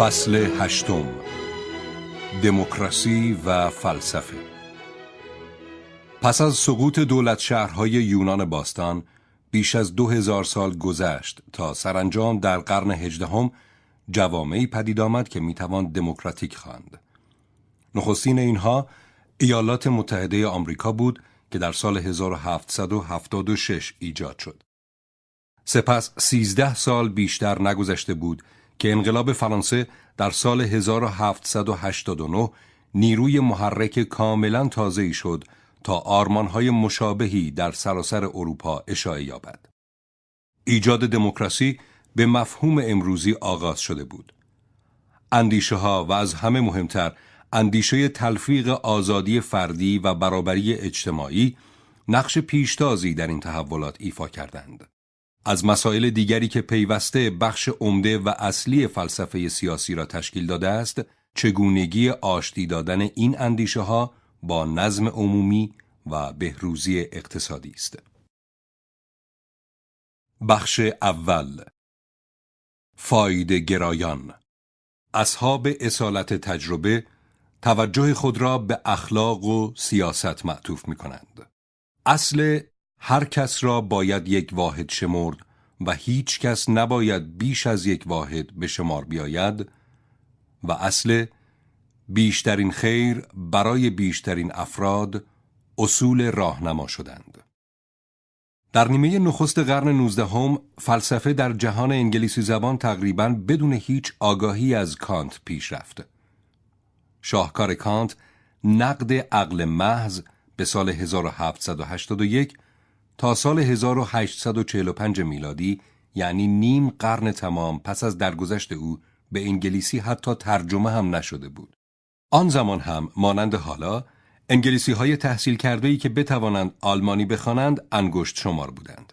فصل هشتم دموکراسی و فلسفه پس از سقوط دولت شهرهای یونان باستان بیش از دو هزار سال گذشت تا سرانجام در قرن هجدهم جوامعی پدید آمد که می‌توان دموکراتیک خواند. نخستین اینها ایالات متحده آمریکا بود که در سال 1776 ایجاد شد. سپس 13 سال بیشتر نگذشته بود که انقلاب فرانسه در سال 1789 نیروی محرک کاملا تازه‌ای شد تا آرمانهای مشابهی در سراسر اروپا اشاعه یابد. ایجاد دموکراسی به مفهوم امروزی آغاز شده بود. اندیشه ها و از همه مهمتر اندیشه تلفیق آزادی فردی و برابری اجتماعی نقش پیشتازی در این تحولات ایفا کردند. از مسائل دیگری که پیوسته بخش عمده و اصلی فلسفه سیاسی را تشکیل داده است، چگونگی آشتی دادن این اندیشه ها با نظم عمومی و بهروزی اقتصادی است. بخش اول فایده گرایان اصحاب اصالت تجربه توجه خود را به اخلاق و سیاست معطوف می کنند. اصل هر کس را باید یک واحد شمرد و هیچ کس نباید بیش از یک واحد به شمار بیاید و اصل بیشترین خیر برای بیشترین افراد اصول راهنما شدند. در نیمه نخست قرن نوزدهم فلسفه در جهان انگلیسی زبان تقریبا بدون هیچ آگاهی از کانت پیش رفت. شاهکار کانت نقد عقل محض به سال 1781 تا سال 1845 میلادی یعنی نیم قرن تمام پس از درگذشت او به انگلیسی حتی ترجمه هم نشده بود. آن زمان هم مانند حالا انگلیسی های تحصیل کرده ای که بتوانند آلمانی بخوانند انگشت شمار بودند.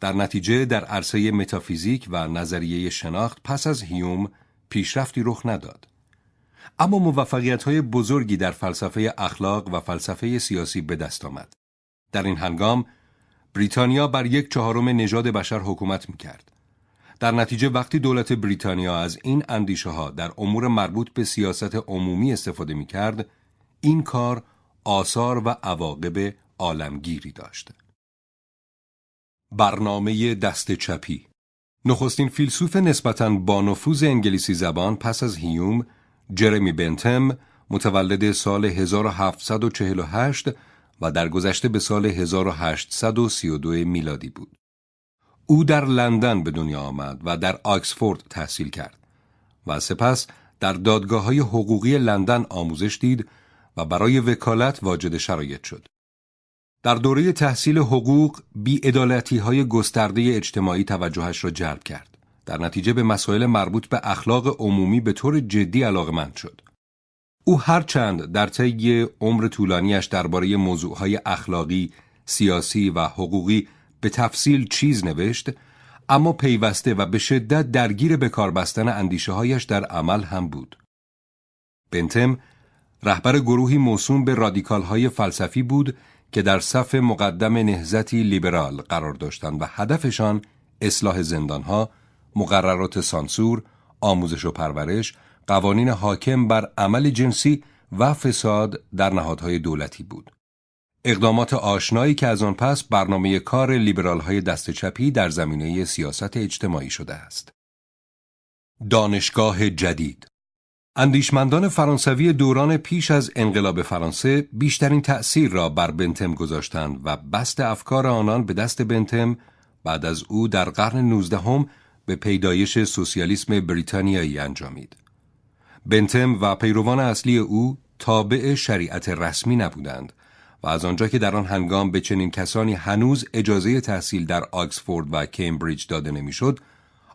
در نتیجه در عرصه متافیزیک و نظریه شناخت پس از هیوم پیشرفتی رخ نداد. اما موفقیت های بزرگی در فلسفه اخلاق و فلسفه سیاسی به دست آمد. در این هنگام بریتانیا بر یک چهارم نژاد بشر حکومت می کرد. در نتیجه وقتی دولت بریتانیا از این اندیشه ها در امور مربوط به سیاست عمومی استفاده می کرد، این کار آثار و عواقب عالمگیری داشت. برنامه دست چپی نخستین فیلسوف نسبتاً با نفوذ انگلیسی زبان پس از هیوم جرمی بنتم متولد سال 1748 و در گذشته به سال 1832 میلادی بود. او در لندن به دنیا آمد و در آکسفورد تحصیل کرد و سپس در دادگاه های حقوقی لندن آموزش دید و برای وکالت واجد شرایط شد. در دوره تحصیل حقوق بی ادالتی های گسترده اجتماعی توجهش را جلب کرد. در نتیجه به مسائل مربوط به اخلاق عمومی به طور جدی علاقمند شد. او هرچند در طی عمر طولانیش درباره موضوعهای اخلاقی، سیاسی و حقوقی به تفصیل چیز نوشت، اما پیوسته و به شدت درگیر به کار بستن اندیشه هایش در عمل هم بود. بنتم رهبر گروهی موسوم به رادیکال های فلسفی بود که در صف مقدم نهزتی لیبرال قرار داشتند و هدفشان اصلاح زندانها، مقررات سانسور، آموزش و پرورش، قوانین حاکم بر عمل جنسی و فساد در نهادهای دولتی بود. اقدامات آشنایی که از آن پس برنامه کار لیبرال های دست چپی در زمینه سیاست اجتماعی شده است. دانشگاه جدید اندیشمندان فرانسوی دوران پیش از انقلاب فرانسه بیشترین تأثیر را بر بنتم گذاشتند و بست افکار آنان به دست بنتم بعد از او در قرن نوزدهم به پیدایش سوسیالیسم بریتانیایی انجامید. بنتم و پیروان اصلی او تابع شریعت رسمی نبودند و از آنجا که در آن هنگام به چنین کسانی هنوز اجازه تحصیل در آکسفورد و کمبریج داده نمی‌شد،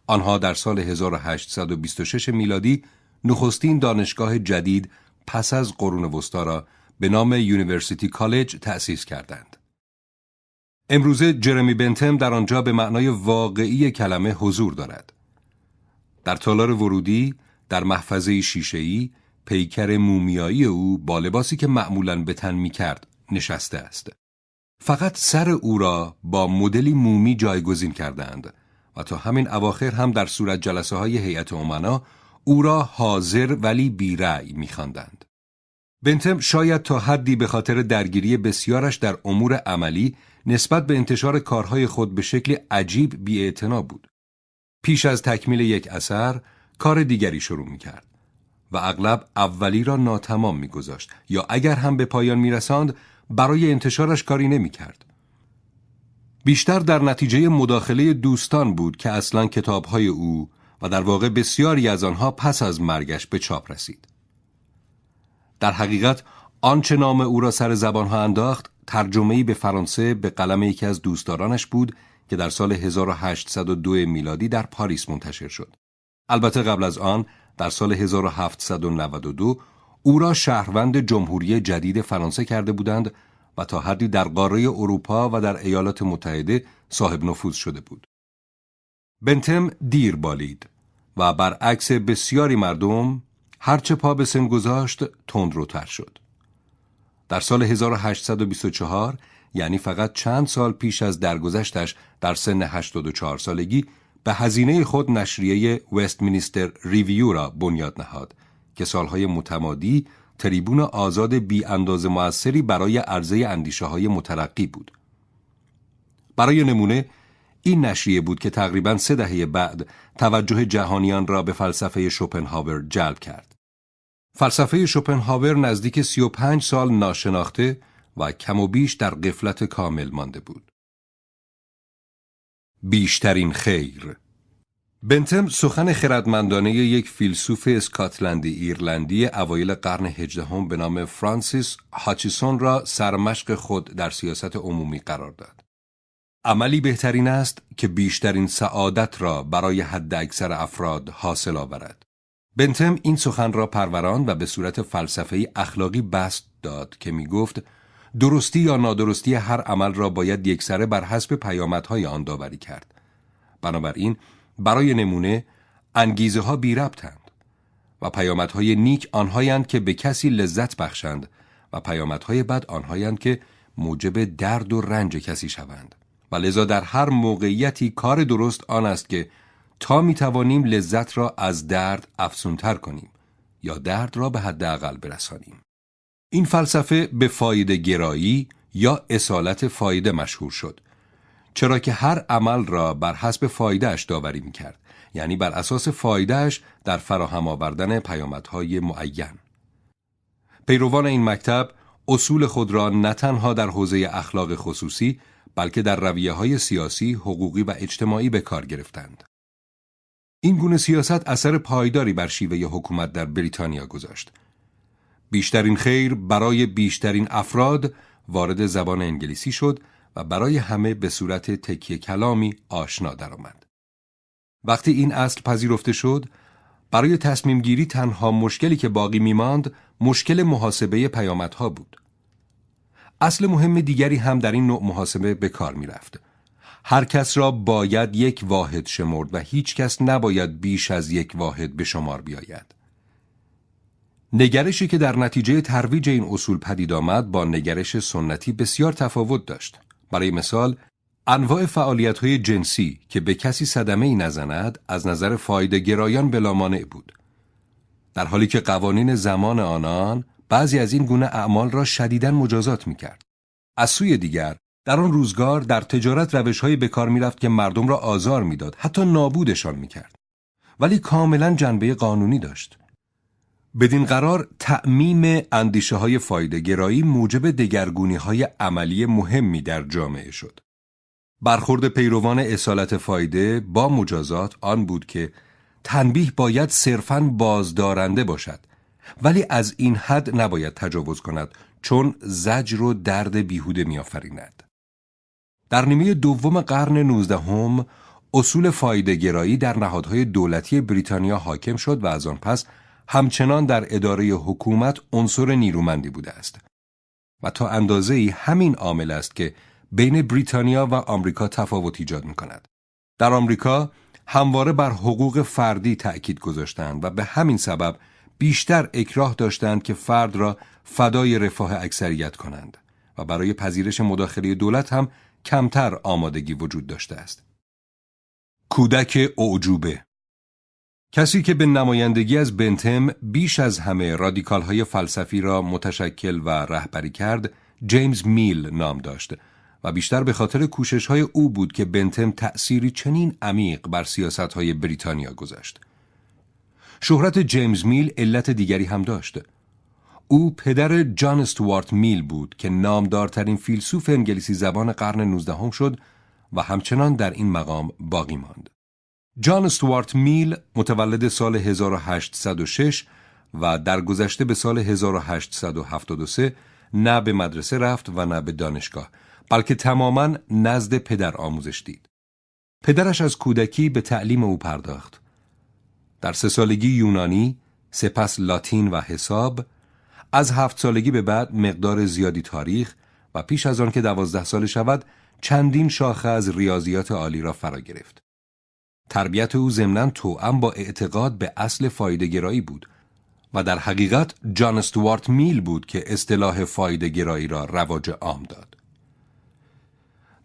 آنها در سال 1826 میلادی نخستین دانشگاه جدید پس از قرون وسطا را به نام University College تأسیس کردند. امروزه جرمی بنتم در آنجا به معنای واقعی کلمه حضور دارد. در تالار ورودی در محفظه شیشه‌ای پیکر مومیایی او با لباسی که معمولاً به تن می کرد نشسته است. فقط سر او را با مدلی مومی جایگزین کردند و تا همین اواخر هم در صورت جلسه های هیئت امنا او را حاضر ولی بیرأی میخواندند. بنتم شاید تا حدی به خاطر درگیری بسیارش در امور عملی نسبت به انتشار کارهای خود به شکل عجیب بی بود. پیش از تکمیل یک اثر کار دیگری شروع می کرد و اغلب اولی را ناتمام می گذاشت یا اگر هم به پایان می رساند برای انتشارش کاری نمی کرد. بیشتر در نتیجه مداخله دوستان بود که اصلا کتابهای او و در واقع بسیاری از آنها پس از مرگش به چاپ رسید. در حقیقت آنچه نام او را سر زبانها انداخت ترجمه‌ای به فرانسه به قلم یکی از دوستدارانش بود که در سال 1802 میلادی در پاریس منتشر شد. البته قبل از آن در سال 1792 او را شهروند جمهوری جدید فرانسه کرده بودند و تا حدی در قاره اروپا و در ایالات متحده صاحب نفوذ شده بود. بنتم دیر بالید و برعکس بسیاری مردم هرچه پا به سن گذاشت تندروتر شد. در سال 1824 یعنی فقط چند سال پیش از درگذشتش در سن 84 سالگی به هزینه خود نشریه وستمینستر ریویو را بنیاد نهاد که سالهای متمادی تریبون آزاد بی انداز موثری برای عرضه اندیشه های مترقی بود. برای نمونه این نشریه بود که تقریبا سه دهه بعد توجه جهانیان را به فلسفه شوپنهاور جلب کرد. فلسفه شوپنهاور نزدیک 35 سال ناشناخته و کم و بیش در قفلت کامل مانده بود. بیشترین خیر بنتم سخن خردمندانه یک فیلسوف اسکاتلندی ایرلندی اوایل قرن هجدهم به نام فرانسیس هاچیسون را سرمشق خود در سیاست عمومی قرار داد. عملی بهترین است که بیشترین سعادت را برای حد اکثر افراد حاصل آورد. بنتم این سخن را پروران و به صورت فلسفه اخلاقی بست داد که می گفت درستی یا نادرستی هر عمل را باید یکسره بر حسب پیامدهای آن داوری کرد. بنابراین برای نمونه انگیزه ها بی ربطند و پیامدهای نیک آنهایند که به کسی لذت بخشند و پیامدهای بد آنهایند که موجب درد و رنج کسی شوند و لذا در هر موقعیتی کار درست آن است که تا می توانیم لذت را از درد افسونتر کنیم یا درد را به حداقل برسانیم این فلسفه به فایده گرایی یا اصالت فایده مشهور شد چرا که هر عمل را بر حسب فایدهش داوری می کرد یعنی بر اساس فایدهش در فراهم آوردن پیامدهای معین پیروان این مکتب اصول خود را نه تنها در حوزه اخلاق خصوصی بلکه در رویه های سیاسی، حقوقی و اجتماعی به کار گرفتند. این گونه سیاست اثر پایداری بر شیوه حکومت در بریتانیا گذاشت. بیشترین خیر برای بیشترین افراد وارد زبان انگلیسی شد و برای همه به صورت تکیه کلامی آشنا درآمد. وقتی این اصل پذیرفته شد، برای تصمیم گیری تنها مشکلی که باقی میماند مشکل محاسبه پیامدها بود. اصل مهم دیگری هم در این نوع محاسبه به کار می رفت. هر کس را باید یک واحد شمرد و هیچ کس نباید بیش از یک واحد به شمار بیاید. نگرشی که در نتیجه ترویج این اصول پدید آمد با نگرش سنتی بسیار تفاوت داشت. برای مثال انواع فعالیت های جنسی که به کسی صدمه ای نزند از نظر فایده گرایان بلامانع بود. در حالی که قوانین زمان آنان بعضی از این گونه اعمال را شدیداً مجازات می کرد. از سوی دیگر در آن روزگار در تجارت روش های به کار می رفت که مردم را آزار می‌داد حتی نابودشان می کرد. ولی کاملا جنبه قانونی داشت. بدین قرار تعمیم اندیشه های فایده گرایی موجب دگرگونی های عملی مهمی در جامعه شد. برخورد پیروان اصالت فایده با مجازات آن بود که تنبیه باید صرفاً بازدارنده باشد ولی از این حد نباید تجاوز کند چون زجر و درد بیهوده میآفریند. در نیمه دوم قرن نوزدهم اصول فایده گرایی در نهادهای دولتی بریتانیا حاکم شد و از آن پس همچنان در اداره حکومت عنصر نیرومندی بوده است و تا اندازه همین عامل است که بین بریتانیا و آمریکا تفاوت ایجاد می کند. در آمریکا همواره بر حقوق فردی تأکید گذاشتند و به همین سبب بیشتر اکراه داشتند که فرد را فدای رفاه اکثریت کنند و برای پذیرش مداخله دولت هم کمتر آمادگی وجود داشته است. کودک اعجوبه کسی که به نمایندگی از بنتم بیش از همه رادیکال های فلسفی را متشکل و رهبری کرد جیمز میل نام داشت و بیشتر به خاطر کوشش های او بود که بنتم تأثیری چنین عمیق بر سیاست های بریتانیا گذاشت. شهرت جیمز میل علت دیگری هم داشت. او پدر جان استوارت میل بود که نامدارترین فیلسوف انگلیسی زبان قرن نوزدهم شد و همچنان در این مقام باقی ماند. جان استوارت میل متولد سال 1806 و در گذشته به سال 1873 نه به مدرسه رفت و نه به دانشگاه بلکه تماما نزد پدر آموزش دید. پدرش از کودکی به تعلیم او پرداخت. در سه سالگی یونانی، سپس لاتین و حساب، از هفت سالگی به بعد مقدار زیادی تاریخ و پیش از آن که دوازده سال شود چندین شاخه از ریاضیات عالی را فرا گرفت. تربیت او ضمناً توأم با اعتقاد به اصل فایدهگرایی بود و در حقیقت جان استوارت میل بود که اصطلاح فایدهگرایی را رواج عام داد.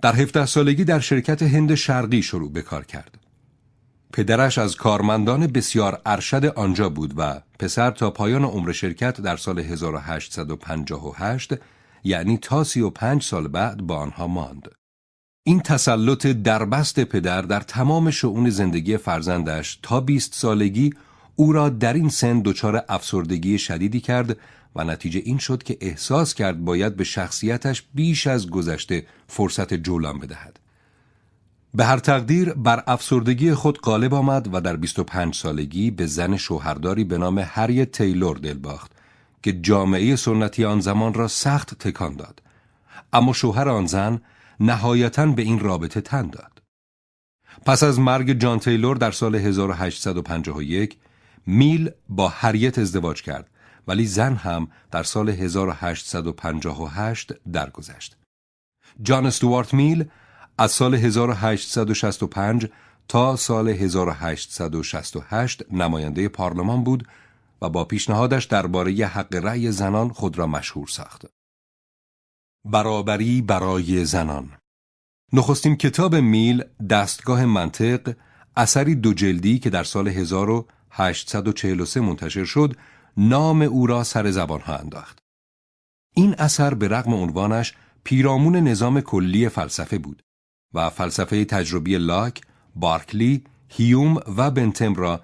در 17 سالگی در شرکت هند شرقی شروع به کار کرد. پدرش از کارمندان بسیار ارشد آنجا بود و پسر تا پایان عمر شرکت در سال 1858 یعنی تا 35 سال بعد با آنها ماند. این تسلط دربست پدر در تمام شعون زندگی فرزندش تا 20 سالگی او را در این سن دچار افسردگی شدیدی کرد و نتیجه این شد که احساس کرد باید به شخصیتش بیش از گذشته فرصت جولان بدهد. به هر تقدیر بر افسردگی خود غالب آمد و در 25 سالگی به زن شوهرداری به نام هری تیلور دل باخت که جامعه سنتی آن زمان را سخت تکان داد. اما شوهر آن زن نهایتا به این رابطه تن داد. پس از مرگ جان تیلور در سال 1851 میل با هریت ازدواج کرد ولی زن هم در سال 1858 درگذشت. جان استوارت میل از سال 1865 تا سال 1868 نماینده پارلمان بود و با پیشنهادش درباره حق رأی زنان خود را مشهور ساخت. برابری برای زنان نخستین کتاب میل دستگاه منطق اثری دو جلدی که در سال 1843 منتشر شد نام او را سر زبان ها انداخت. این اثر به رغم عنوانش پیرامون نظام کلی فلسفه بود و فلسفه تجربی لاک، بارکلی، هیوم و بنتم را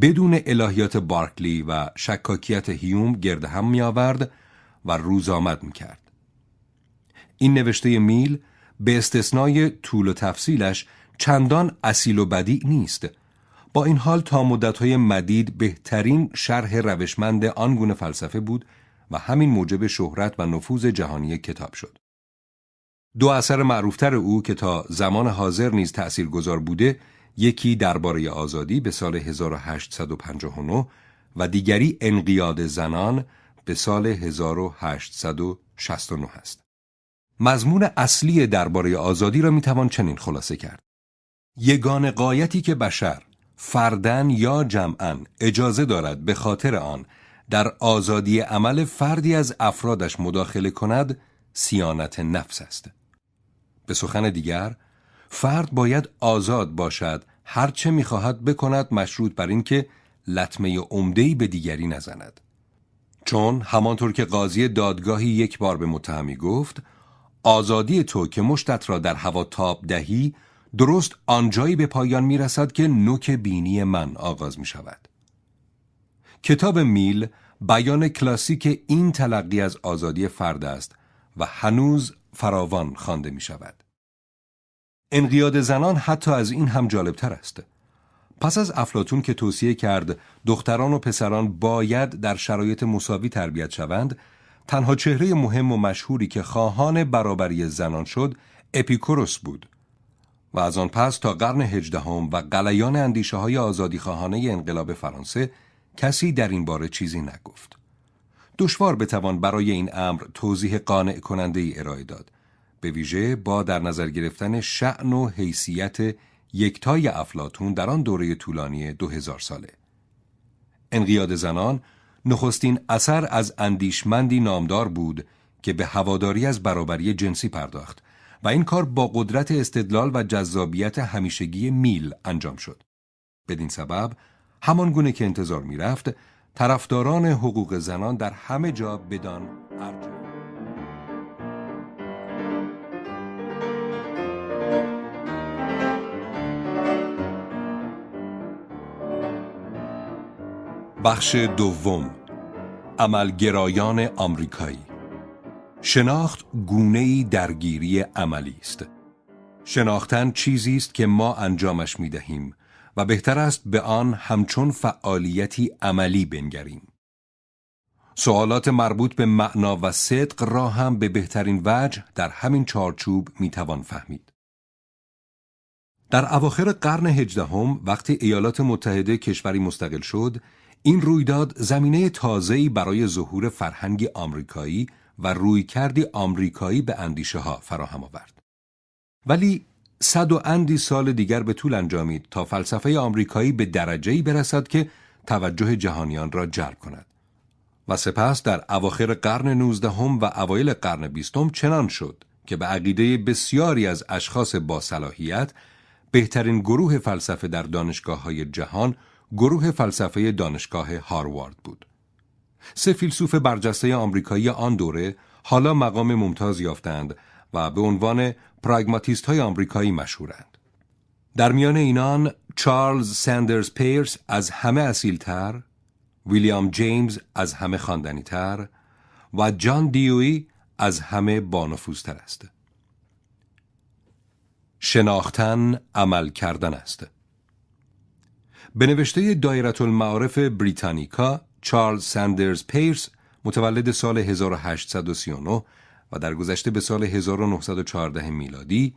بدون الهیات بارکلی و شکاکیت هیوم گرد هم می آورد و روز آمد می کرد. این نوشته میل به استثنای طول و تفصیلش چندان اصیل و بدی نیست با این حال تا مدتهای مدید بهترین شرح روشمند آنگونه فلسفه بود و همین موجب شهرت و نفوذ جهانی کتاب شد. دو اثر معروفتر او که تا زمان حاضر نیز تأثیر گذار بوده یکی درباره آزادی به سال 1859 و دیگری انقیاد زنان به سال 1869 است. مضمون اصلی درباره آزادی را می‌توان چنین خلاصه کرد. یگان قایتی که بشر فردن یا جمعا اجازه دارد به خاطر آن در آزادی عمل فردی از افرادش مداخله کند سیانت نفس است. به سخن دیگر فرد باید آزاد باشد هرچه می‌خواهد بکند مشروط بر اینکه لطمه عمده‌ای به دیگری نزند. چون همانطور که قاضی دادگاهی یک بار به متهمی گفت آزادی تو که مشتت را در هوا تاب دهی درست آنجایی به پایان می رسد که نوک بینی من آغاز می شود. کتاب میل بیان کلاسیک این تلقی از آزادی فرد است و هنوز فراوان خوانده می شود. انقیاد زنان حتی از این هم جالبتر است. پس از افلاتون که توصیه کرد دختران و پسران باید در شرایط مساوی تربیت شوند، تنها چهره مهم و مشهوری که خواهان برابری زنان شد اپیکوروس بود و از آن پس تا قرن هجدهم و قلیان اندیشه های آزادی خواهانه انقلاب فرانسه کسی در این باره چیزی نگفت. دشوار بتوان برای این امر توضیح قانع کننده ای ارائه داد. به ویژه با در نظر گرفتن شعن و حیثیت یکتای افلاتون در آن دوره طولانی دو هزار ساله. انقیاد زنان نخستین اثر از اندیشمندی نامدار بود که به هواداری از برابری جنسی پرداخت و این کار با قدرت استدلال و جذابیت همیشگی میل انجام شد. بدین سبب همان گونه که انتظار می‌رفت طرفداران حقوق زنان در همه جا بدان ارجاع بخش دوم عملگرایان آمریکایی شناخت گونه‌ای درگیری عملی است شناختن چیزی است که ما انجامش می دهیم و بهتر است به آن همچون فعالیتی عملی بنگریم. سوالات مربوط به معنا و صدق را هم به بهترین وجه در همین چارچوب می توان فهمید. در اواخر قرن هجدهم وقتی ایالات متحده کشوری مستقل شد، این رویداد زمینه تازه‌ای برای ظهور فرهنگی آمریکایی و رویکردی آمریکایی به اندیشه ها فراهم آورد. ولی صد و اندی سال دیگر به طول انجامید تا فلسفه آمریکایی به درجه‌ای برسد که توجه جهانیان را جلب کند. و سپس در اواخر قرن نوزدهم و اوایل قرن بیستم چنان شد که به عقیده بسیاری از اشخاص با صلاحیت بهترین گروه فلسفه در دانشگاه های جهان گروه فلسفه دانشگاه هاروارد بود. سه فیلسوف برجسته آمریکایی آن دوره حالا مقام ممتاز یافتند و به عنوان پراگماتیست های آمریکایی مشهورند. در میان اینان چارلز سندرز پیرس از همه اصیلتر، ویلیام جیمز از همه خواندنیتر و جان دیوی از همه بانفوذتر است. شناختن عمل کردن است. به نوشته دایرت المعارف بریتانیکا چارلز سندرز پیرس متولد سال 1839 و در گذشته به سال 1914 میلادی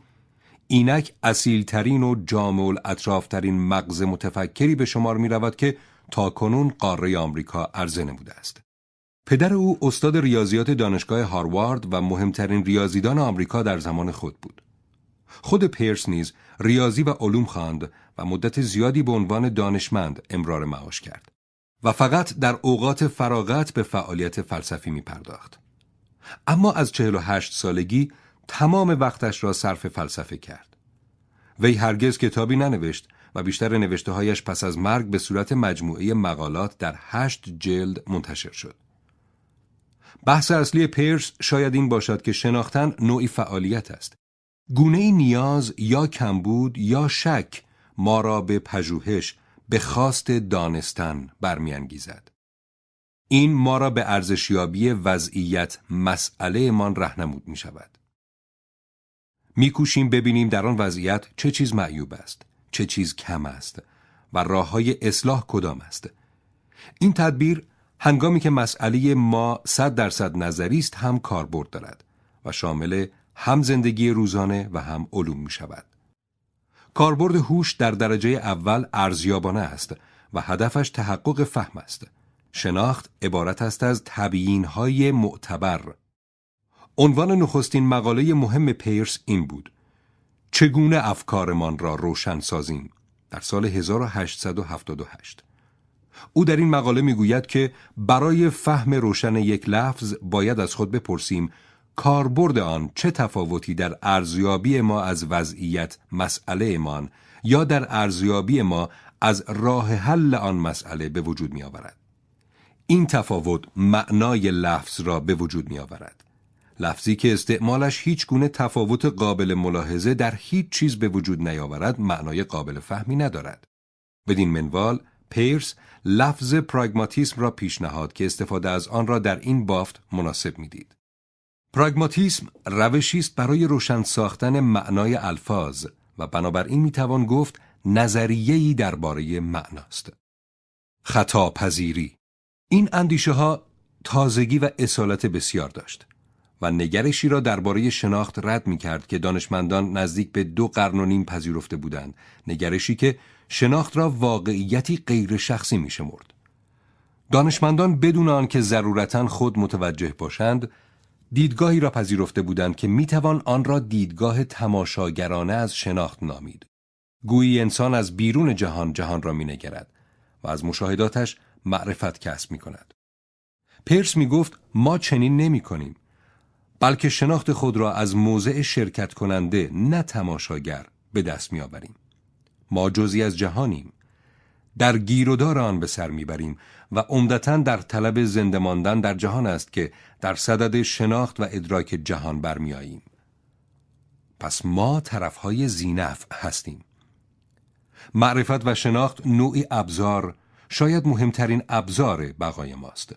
اینک اصیلترین و جامع الاطرافترین مغز متفکری به شمار می رود که تا کنون قاره آمریکا عرضه نموده است. پدر او استاد ریاضیات دانشگاه هاروارد و مهمترین ریاضیدان آمریکا در زمان خود بود. خود پیرس نیز ریاضی و علوم خواند و مدت زیادی به عنوان دانشمند امرار معاش کرد و فقط در اوقات فراغت به فعالیت فلسفی می پرداخت. اما از 48 سالگی تمام وقتش را صرف فلسفه کرد. وی هرگز کتابی ننوشت و بیشتر نوشته هایش پس از مرگ به صورت مجموعه مقالات در هشت جلد منتشر شد. بحث اصلی پیرس شاید این باشد که شناختن نوعی فعالیت است. گونه نیاز یا کمبود یا شک ما را به پژوهش به خواست دانستن برمیانگیزد. این ما را به ارزشیابی وضعیت مسئله من رهنمود می شود. میکوشیم ببینیم در آن وضعیت چه چیز معیوب است، چه چیز کم است و راه های اصلاح کدام است. این تدبیر هنگامی که مسئله ما صد درصد نظری است هم کاربرد دارد و شامل هم زندگی روزانه و هم علوم می شود. کاربرد هوش در درجه اول ارزیابانه است و هدفش تحقق فهم است. شناخت عبارت است از تبیین های معتبر. عنوان نخستین مقاله مهم پیرس این بود. چگونه افکارمان را روشن سازیم در سال 1878. او در این مقاله می‌گوید که برای فهم روشن یک لفظ باید از خود بپرسیم کاربرد آن چه تفاوتی در ارزیابی ما از وضعیت مسئله امان یا در ارزیابی ما از راه حل آن مسئله به وجود می آورد. این تفاوت معنای لفظ را به وجود می آورد. لفظی که استعمالش هیچ گونه تفاوت قابل ملاحظه در هیچ چیز به وجود نیاورد معنای قابل فهمی ندارد. بدین منوال پیرس لفظ پراگماتیسم را پیشنهاد که استفاده از آن را در این بافت مناسب می‌دید. پراگماتیسم روشی است برای روشن ساختن معنای الفاظ و بنابراین می‌توان گفت نظریه‌ای درباره معناست. خطا پذیری این اندیشه ها تازگی و اصالت بسیار داشت و نگرشی را درباره شناخت رد می کرد که دانشمندان نزدیک به دو قرن و نیم پذیرفته بودند نگرشی که شناخت را واقعیتی غیر شخصی می شمرد. دانشمندان بدون آنکه ضرورتا خود متوجه باشند دیدگاهی را پذیرفته بودند که می‌توان آن را دیدگاه تماشاگرانه از شناخت نامید. گویی انسان از بیرون جهان جهان را مینگرد و از مشاهداتش معرفت کسب می کند. پرس می گفت ما چنین نمی کنیم. بلکه شناخت خود را از موضع شرکت کننده نه تماشاگر به دست می آوریم. ما جزی از جهانیم. در گیرودار آن به سر می‌بریم و عمدتا در طلب زنده ماندن در جهان است که در صدد شناخت و ادراک جهان برمیاییم. پس ما طرفهای زینف هستیم. معرفت و شناخت نوعی ابزار شاید مهمترین ابزار بقای ماست.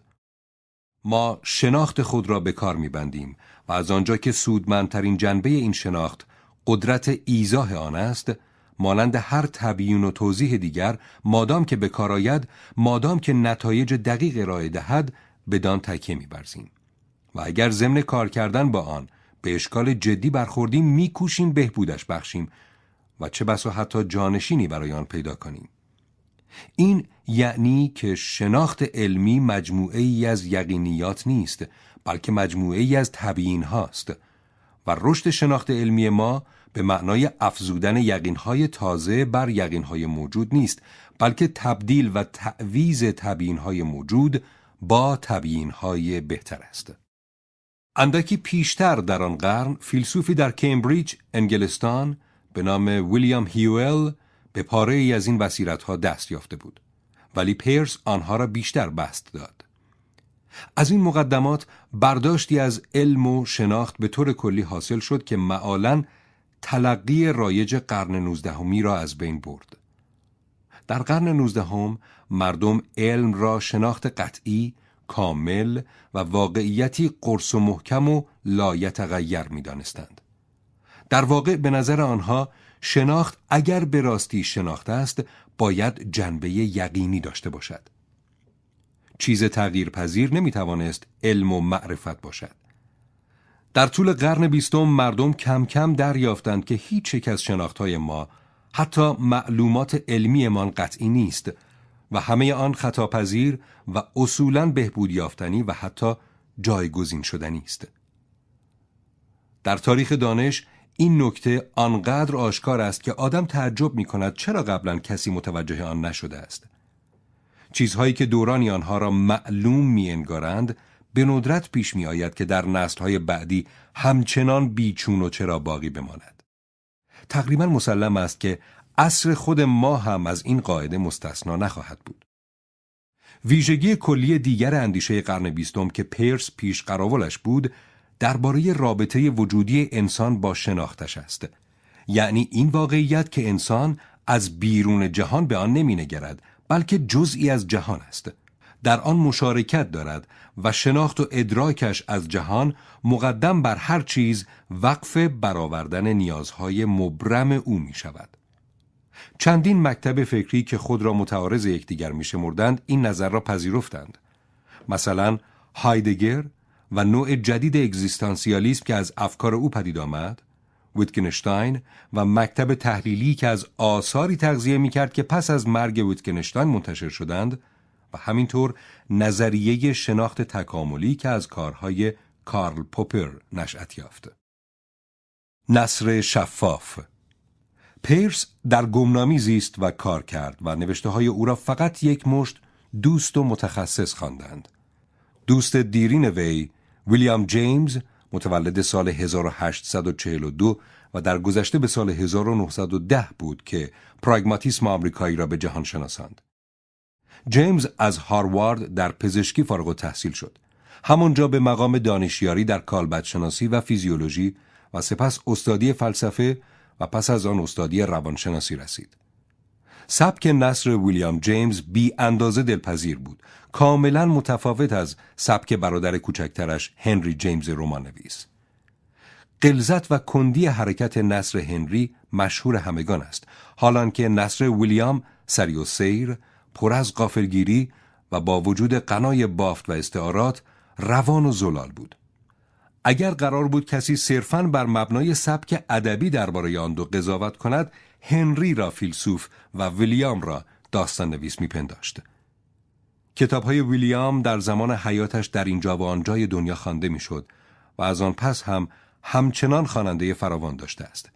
ما شناخت خود را به کار میبندیم و از آنجا که سودمندترین جنبه این شناخت قدرت ایزاه آن است مانند هر تبیین و توضیح دیگر مادام که به کار آید مادام که نتایج دقیق ارائه دهد بدان تکیه میبرزیم و اگر ضمن کار کردن با آن به اشکال جدی برخوردیم میکوشیم بهبودش بخشیم و چه بسا حتی جانشینی برای آن پیدا کنیم این یعنی که شناخت علمی مجموعه ای از یقینیات نیست بلکه مجموعه ای از تبیین هاست و رشد شناخت علمی ما به معنای افزودن یقینهای تازه بر یقینهای موجود نیست بلکه تبدیل و تعویز تبیینهای موجود با تبیینهای بهتر است. اندکی پیشتر در آن قرن فیلسوفی در کمبریج انگلستان به نام ویلیام هیوئل به پاره ای از این ها دست یافته بود ولی پیرس آنها را بیشتر بست داد. از این مقدمات برداشتی از علم و شناخت به طور کلی حاصل شد که معالا تلقی رایج قرن نوزدهمی را از بین برد. در قرن نوزدهم مردم علم را شناخت قطعی، کامل و واقعیتی قرص و محکم و لایتغیر می دانستند. در واقع به نظر آنها شناخت اگر به راستی شناخت است باید جنبه یقینی داشته باشد. چیز تغییر پذیر نمی توانست علم و معرفت باشد. در طول قرن بیستم مردم کم کم دریافتند که هیچ یک از شناختهای ما حتی معلومات علمیمان قطعی نیست و همه آن خطاپذیر و اصولا بهبود یافتنی و حتی جایگزین شدنی است. در تاریخ دانش این نکته آنقدر آشکار است که آدم تعجب می کند چرا قبلا کسی متوجه آن نشده است. چیزهایی که دورانی آنها را معلوم می انگارند به ندرت پیش می آید که در نسلهای بعدی همچنان بیچون و چرا باقی بماند. تقریبا مسلم است که عصر خود ما هم از این قاعده مستثنا نخواهد بود. ویژگی کلی دیگر اندیشه قرن بیستم که پیرس پیش قراولش بود درباره رابطه وجودی انسان با شناختش است یعنی این واقعیت که انسان از بیرون جهان به آن نمی نگرد بلکه جزئی از جهان است در آن مشارکت دارد و شناخت و ادراکش از جهان مقدم بر هر چیز وقف برآوردن نیازهای مبرم او می شود. چندین مکتب فکری که خود را متعارض یکدیگر می شمردند این نظر را پذیرفتند. مثلا هایدگر و نوع جدید اگزیستانسیالیسم که از افکار او پدید آمد ویتکنشتاین و مکتب تحلیلی که از آثاری تغذیه می کرد که پس از مرگ ویتکنشتاین منتشر شدند و همینطور نظریه شناخت تکاملی که از کارهای کارل پوپر نشأت یافت. نصر شفاف پیرس در گمنامی زیست و کار کرد و نوشته های او را فقط یک مشت دوست و متخصص خواندند. دوست دیرین وی ویلیام جیمز متولد سال 1842 و در گذشته به سال 1910 بود که پراگماتیسم آمریکایی را به جهان شناساند. جیمز از هاروارد در پزشکی فارغ تحصیل شد. همونجا به مقام دانشیاری در کالبدشناسی و فیزیولوژی و سپس استادی فلسفه و پس از آن استادی روانشناسی رسید. سبک نصر ویلیام جیمز بی اندازه دلپذیر بود. کاملا متفاوت از سبک برادر کوچکترش هنری جیمز رمانویس قلزت و کندی حرکت نصر هنری مشهور همگان است. حالان که نصر ویلیام سری و سیر پر از قافلگیری و با وجود قنای بافت و استعارات روان و زلال بود. اگر قرار بود کسی صرفاً بر مبنای سبک ادبی درباره آن دو قضاوت کند هنری را فیلسوف و ویلیام را داستان نویس میپنداشت. کتاب های ویلیام در زمان حیاتش در اینجا و آنجای دنیا خوانده می‌شد و از آن پس هم همچنان خواننده فراوان داشته است.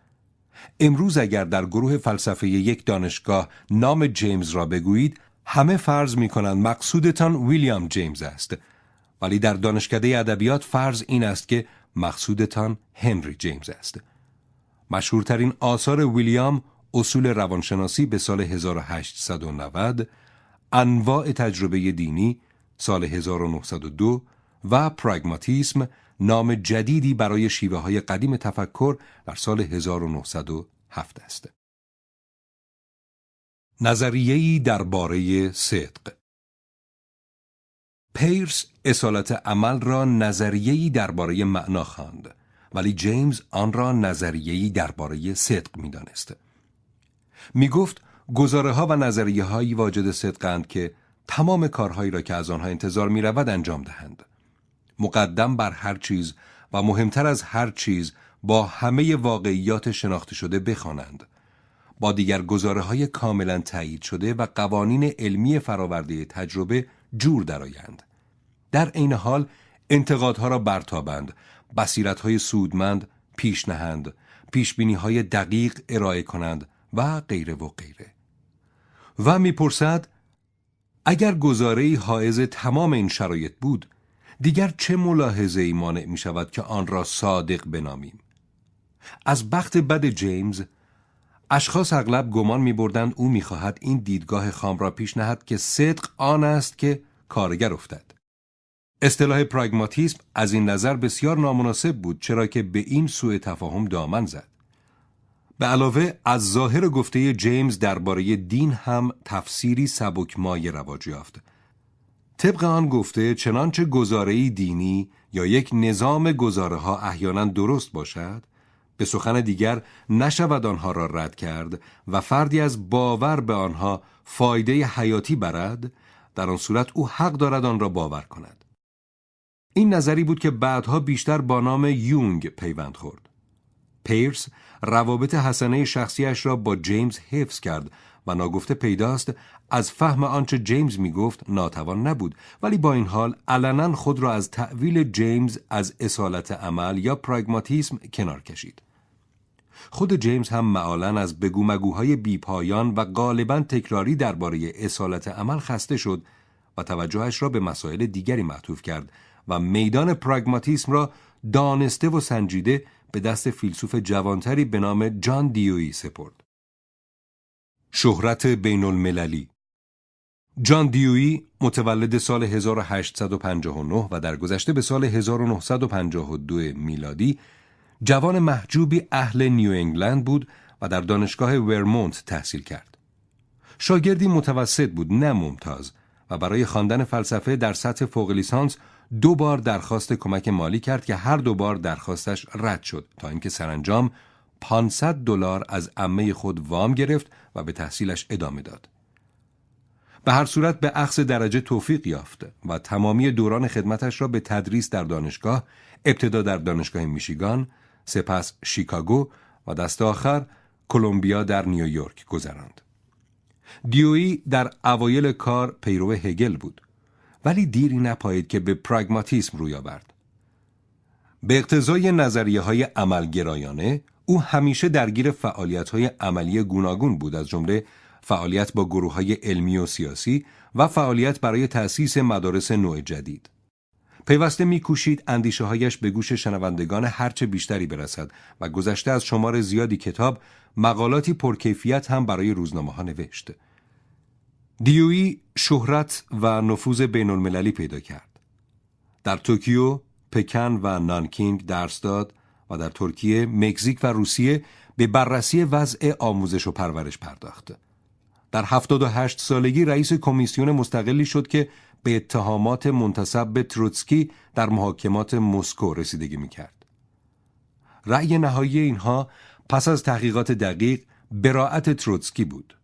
امروز اگر در گروه فلسفه یک دانشگاه نام جیمز را بگویید همه فرض می کنند مقصودتان ویلیام جیمز است ولی در دانشکده ادبیات فرض این است که مقصودتان هنری جیمز است مشهورترین آثار ویلیام اصول روانشناسی به سال 1890 انواع تجربه دینی سال 1902 و پراگماتیسم نام جدیدی برای شیوه های قدیم تفکر در سال 1907 است. نظریه‌ای درباره صدق پیرس اصالت عمل را نظریه‌ای درباره معنا خواند ولی جیمز آن را نظریه‌ای درباره صدق می‌دانست. می‌گفت گزاره ها و نظریه هایی واجد صدقند که تمام کارهایی را که از آنها انتظار می رود انجام دهند. مقدم بر هر چیز و مهمتر از هر چیز با همه واقعیات شناخته شده بخوانند. با دیگر گزاره های کاملا تایید شده و قوانین علمی فراورده تجربه جور درآیند. در عین حال انتقادها را برتابند، بصیرت های سودمند پیش نهند، پیش های دقیق ارائه کنند و غیره و غیره. و می‌پرسد اگر گزاره حائز تمام این شرایط بود دیگر چه ملاحظه ای مانع می شود که آن را صادق بنامیم از بخت بد جیمز اشخاص اغلب گمان می بردند او می خواهد این دیدگاه خام را پیش نهد که صدق آن است که کارگر افتد اصطلاح پراگماتیسم از این نظر بسیار نامناسب بود چرا که به این سوء تفاهم دامن زد به علاوه از ظاهر گفته جیمز درباره دین هم تفسیری سبک مای رواج یافت. طبق آن گفته چنانچه گزاره دینی یا یک نظام گزاره ها احیانا درست باشد به سخن دیگر نشود آنها را رد کرد و فردی از باور به آنها فایده حیاتی برد در آن صورت او حق دارد آن را باور کند این نظری بود که بعدها بیشتر با نام یونگ پیوند خورد پیرس روابط حسنه شخصیش را با جیمز حفظ کرد و ناگفته پیداست از فهم آنچه جیمز می گفت ناتوان نبود ولی با این حال علنا خود را از تعویل جیمز از اصالت عمل یا پراگماتیسم کنار کشید. خود جیمز هم معالا از بگومگوهای بیپایان و غالبا تکراری درباره اصالت عمل خسته شد و توجهش را به مسائل دیگری معطوف کرد و میدان پراگماتیسم را دانسته و سنجیده به دست فیلسوف جوانتری به نام جان دیوی سپرد. شهرت بین المللی جان دیوی متولد سال 1859 و در گذشته به سال 1952 میلادی جوان محجوبی اهل نیو انگلند بود و در دانشگاه ورمونت تحصیل کرد. شاگردی متوسط بود نه ممتاز و برای خواندن فلسفه در سطح فوق لیسانس دو بار درخواست کمک مالی کرد که هر دو بار درخواستش رد شد تا اینکه سرانجام 500 دلار از عمه خود وام گرفت و به تحصیلش ادامه داد. به هر صورت به اخذ درجه توفیق یافت و تمامی دوران خدمتش را به تدریس در دانشگاه، ابتدا در دانشگاه میشیگان، سپس شیکاگو و دست آخر کلمبیا در نیویورک گذراند. دیوی در اوایل کار پیرو هگل بود. ولی دیری نپایید که به پراگماتیسم روی آورد. به اقتضای نظریه های عملگرایانه او همیشه درگیر فعالیت های عملی گوناگون بود از جمله فعالیت با گروه های علمی و سیاسی و فعالیت برای تأسیس مدارس نوع جدید. پیوسته میکوشید اندیشه هایش به گوش شنوندگان هرچه بیشتری برسد و گذشته از شمار زیادی کتاب مقالاتی پرکیفیت هم برای روزنامه ها نوشت. دیوی شهرت و نفوذ بین المللی پیدا کرد. در توکیو، پکن و نانکینگ درس داد و در ترکیه، مکزیک و روسیه به بررسی وضع آموزش و پرورش پرداخت. در 78 سالگی رئیس کمیسیون مستقلی شد که به اتهامات منتسب به تروتسکی در محاکمات مسکو رسیدگی می‌کرد. رأی نهایی اینها پس از تحقیقات دقیق براعت تروتسکی بود.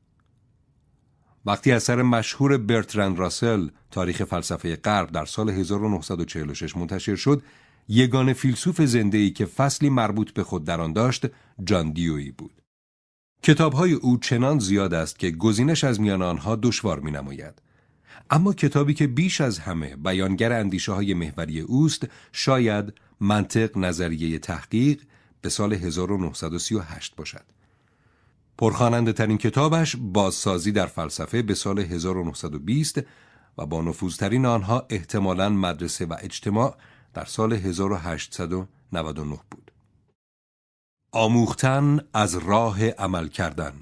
وقتی اثر مشهور برترند راسل تاریخ فلسفه غرب در سال 1946 منتشر شد یگان فیلسوف زنده ای که فصلی مربوط به خود در آن داشت جان دیوی بود کتابهای او چنان زیاد است که گزینش از میان آنها دشوار می نماید. اما کتابی که بیش از همه بیانگر اندیشه های محوری اوست شاید منطق نظریه تحقیق به سال 1938 باشد. پرخاننده ترین کتابش بازسازی در فلسفه به سال 1920 و با نفوذترین آنها احتمالاً مدرسه و اجتماع در سال 1899 بود. آموختن از راه عمل کردن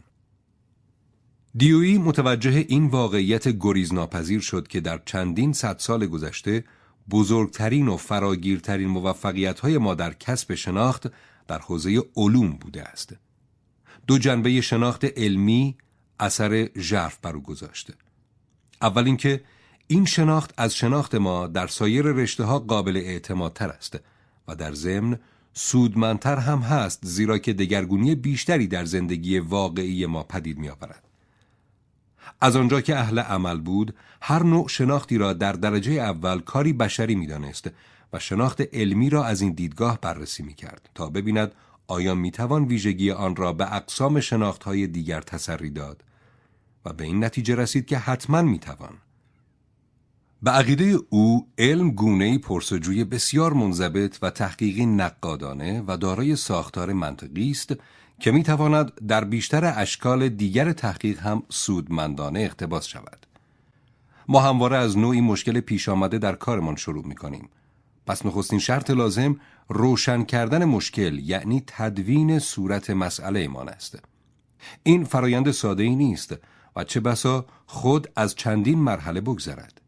دیویی متوجه این واقعیت گریزناپذیر شد که در چندین صد سال گذشته بزرگترین و فراگیرترین موفقیت های ما در کسب شناخت در حوزه علوم بوده است. دو جنبه شناخت علمی اثر ژرف بر او گذاشته. اول اینکه این شناخت از شناخت ما در سایر رشته ها قابل اعتمادتر است و در ضمن سودمندتر هم هست زیرا که دگرگونی بیشتری در زندگی واقعی ما پدید می آورد. از آنجا که اهل عمل بود هر نوع شناختی را در درجه اول کاری بشری می دانست و شناخت علمی را از این دیدگاه بررسی می کرد تا ببیند آیا می توان ویژگی آن را به اقسام شناخت های دیگر تسری داد و به این نتیجه رسید که حتما می توان. به عقیده او علم گونه پرسجوی بسیار منضبط و تحقیقی نقادانه و دارای ساختار منطقی است که می تواند در بیشتر اشکال دیگر تحقیق هم سودمندانه اقتباس شود. ما همواره از نوعی مشکل پیش آمده در کارمان شروع می کنیم. پس نخستین شرط لازم روشن کردن مشکل یعنی تدوین صورت مسئله ایمان است. این فرایند ساده ای نیست و چه بسا خود از چندین مرحله بگذرد.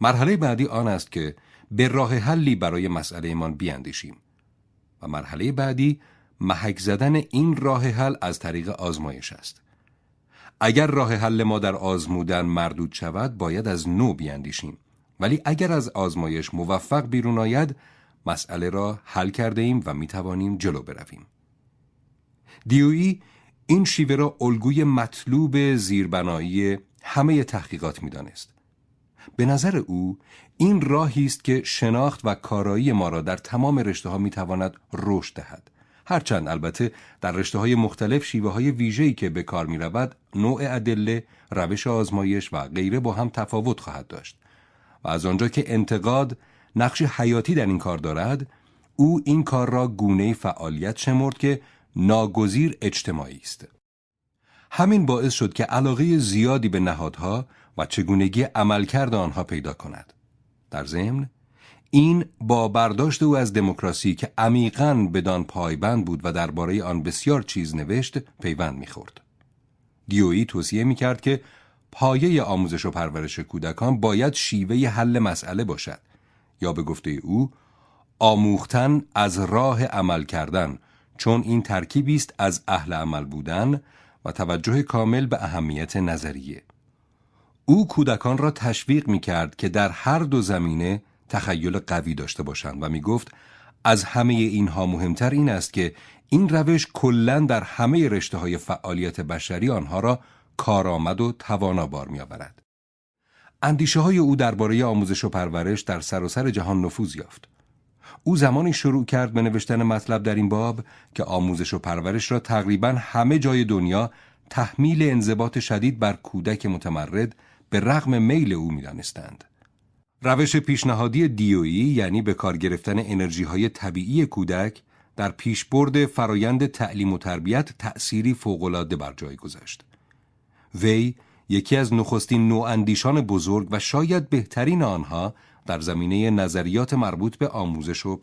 مرحله بعدی آن است که به راه حلی برای مسئله ایمان بیاندیشیم و مرحله بعدی محک زدن این راه حل از طریق آزمایش است. اگر راه حل ما در آزمودن مردود شود باید از نو بیاندیشیم ولی اگر از آزمایش موفق بیرون آید مسئله را حل کرده ایم و می توانیم جلو برویم. دیویی این شیوه را الگوی مطلوب زیربنایی همه تحقیقات می دانست. به نظر او این راهی است که شناخت و کارایی ما را در تمام رشته ها می تواند رشد دهد. هرچند البته در رشته های مختلف شیوه های ویژه‌ای که به کار می رود نوع ادله، روش آزمایش و غیره با هم تفاوت خواهد داشت. و از آنجا که انتقاد نقش حیاتی در این کار دارد او این کار را گونه فعالیت شمرد که ناگزیر اجتماعی است. همین باعث شد که علاقه زیادی به نهادها و چگونگی عملکرد آنها پیدا کند. در ضمن این با برداشت او از دموکراسی که عمیقا بدان پایبند بود و درباره آن بسیار چیز نوشت پیوند می‌خورد. دیویی توصیه می‌کرد که پایه آموزش و پرورش کودکان باید شیوه حل مسئله باشد یا به گفته او آموختن از راه عمل کردن چون این ترکیبی است از اهل عمل بودن و توجه کامل به اهمیت نظریه او کودکان را تشویق می کرد که در هر دو زمینه تخیل قوی داشته باشند و می گفت از همه اینها مهمتر این است که این روش کلا در همه رشته های فعالیت بشری آنها را کارآمد و توانا بار می آورد. اندیشه های او درباره آموزش و پرورش در سراسر سر جهان نفوذ یافت. او زمانی شروع کرد به نوشتن مطلب در این باب که آموزش و پرورش را تقریبا همه جای دنیا تحمیل انضباط شدید بر کودک متمرد به رغم میل او می‌دانستند. روش پیشنهادی دیویی یعنی به کار گرفتن انرژی های طبیعی کودک در پیشبرد فرایند تعلیم و تربیت تأثیری فوق‌العاده بر جای گذاشت. وی یکی از نخستین نواندیشان بزرگ و شاید بهترین آنها در زمینه نظریات مربوط به آموزش و